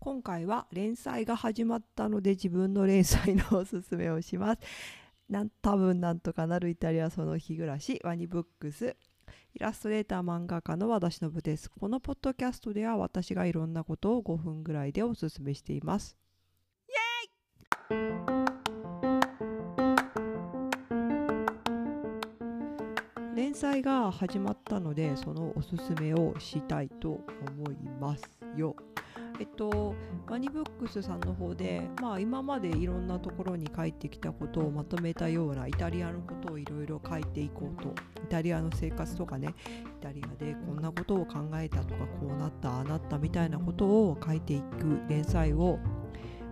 今回は連載が始まったので自分の連載のおすすめをします。なん多分なんとかなるイタリアその日暮らしワニブックス。イラストレーター漫画家の私の部です。このポッドキャストでは私がいろんなことを5分ぐらいでおすすめしています。イエーイ！連載が始まったのでそのおすすめをしたいと思いますよ。えっと、マニブックスさんの方で、まあ、今までいろんなところに書いてきたことをまとめたようなイタリアのことをいろいろ書いていこうとイタリアの生活とかねイタリアでこんなことを考えたとかこうなったああなったみたいなことを書いていく連載を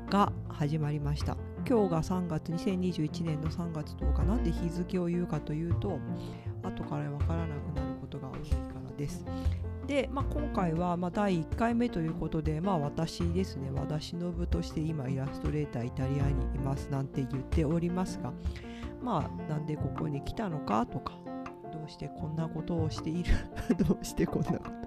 が始まりました今日が3月2021年の3月10日なんで日付を言うかというと後から分からなくなることが多いからです。で、まあ、今回はま第1回目ということで、まあ、私ですね、私の部として今イラストレーターイタリアにいますなんて言っておりますが、まあ、なんでここに来たのかとか、どうしてこんなことをしている、どうしてこんなこと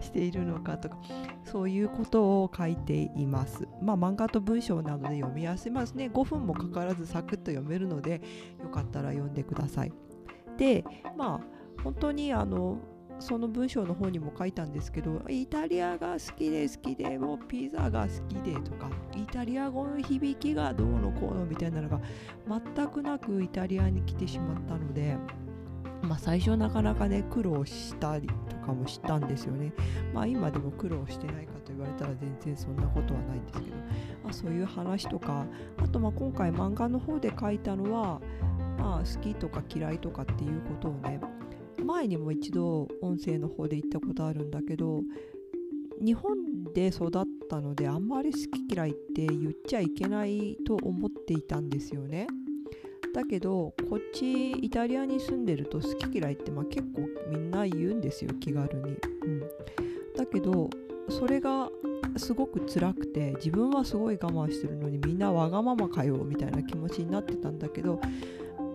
しているのかとかそういうことを書いています。まあ漫画と文章などで読みやすいますね。5分もかからずサクッと読めるのでよかったら読んでください。でまあ本当にあのその文章の方にも書いたんですけどイタリアが好きで好きでもうピザが好きでとかイタリア語の響きがどうのこうのみたいなのが全くなくイタリアに来てしまったので。まあ、最初なかなかね苦労したりとかもしたんですよね。まあ今でも苦労してないかと言われたら全然そんなことはないんですけど、まあ、そういう話とかあとまあ今回漫画の方で書いたのはまあ、好きとか嫌いとかっていうことをね前にも一度音声の方で言ったことあるんだけど日本で育ったのであんまり好き嫌いって言っちゃいけないと思っていたんですよね。だけどこっちイタリアに住んでると好き嫌いってまあ結構みんな言うんですよ気軽に。うん、だけどそれがすごく辛くて自分はすごい我慢してるのにみんなわがままかよみたいな気持ちになってたんだけど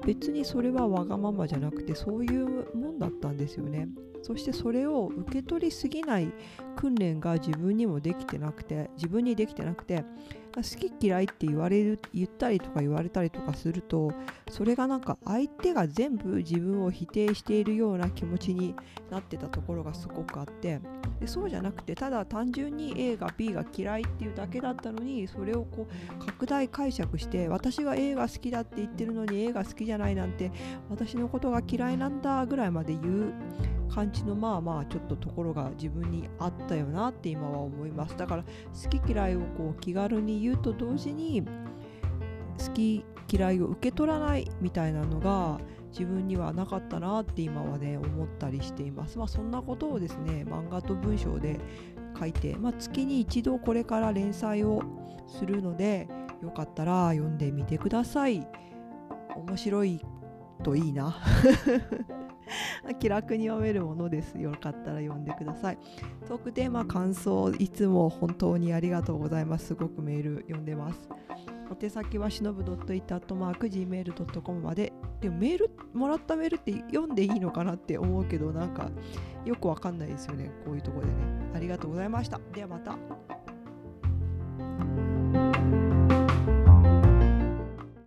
別にそれはわがままじゃなくてそういうもんだったんですよね。そしてそれを受け取りすぎない訓練が自分にもできてなくて自分にできてなくて好き嫌いって言われる言ったりとか言われたりとかするとそれがなんか相手が全部自分を否定しているような気持ちになってたところがすごくあってでそうじゃなくてただ単純に A が B が嫌いっていうだけだったのにそれをこう拡大解釈して私が A が好きだって言ってるのに A が好きじゃないなんて私のことが嫌いなんだぐらいまで言う。感じのまあまあちょっとところが自分にあったよなって今は思います。だから好き嫌いをこう気軽に言うと同時に好き嫌いを受け取らないみたいなのが自分にはなかったなって今はね思ったりしています。まあそんなことをですね漫画と文章で書いて、まあ、月に一度これから連載をするのでよかったら読んでみてください。面白いといいな。気楽に読めるものです。よかったら読んでください。トークテーマ感想いつも本当にありがとうございます。すごくメール読んでます。お手先はしのぶ .it.gmail.com まで。でもメールもらったメールって読んでいいのかなって思うけどなんかよくわかんないですよね。こういうとこでね。ありがとうございました。ではまた。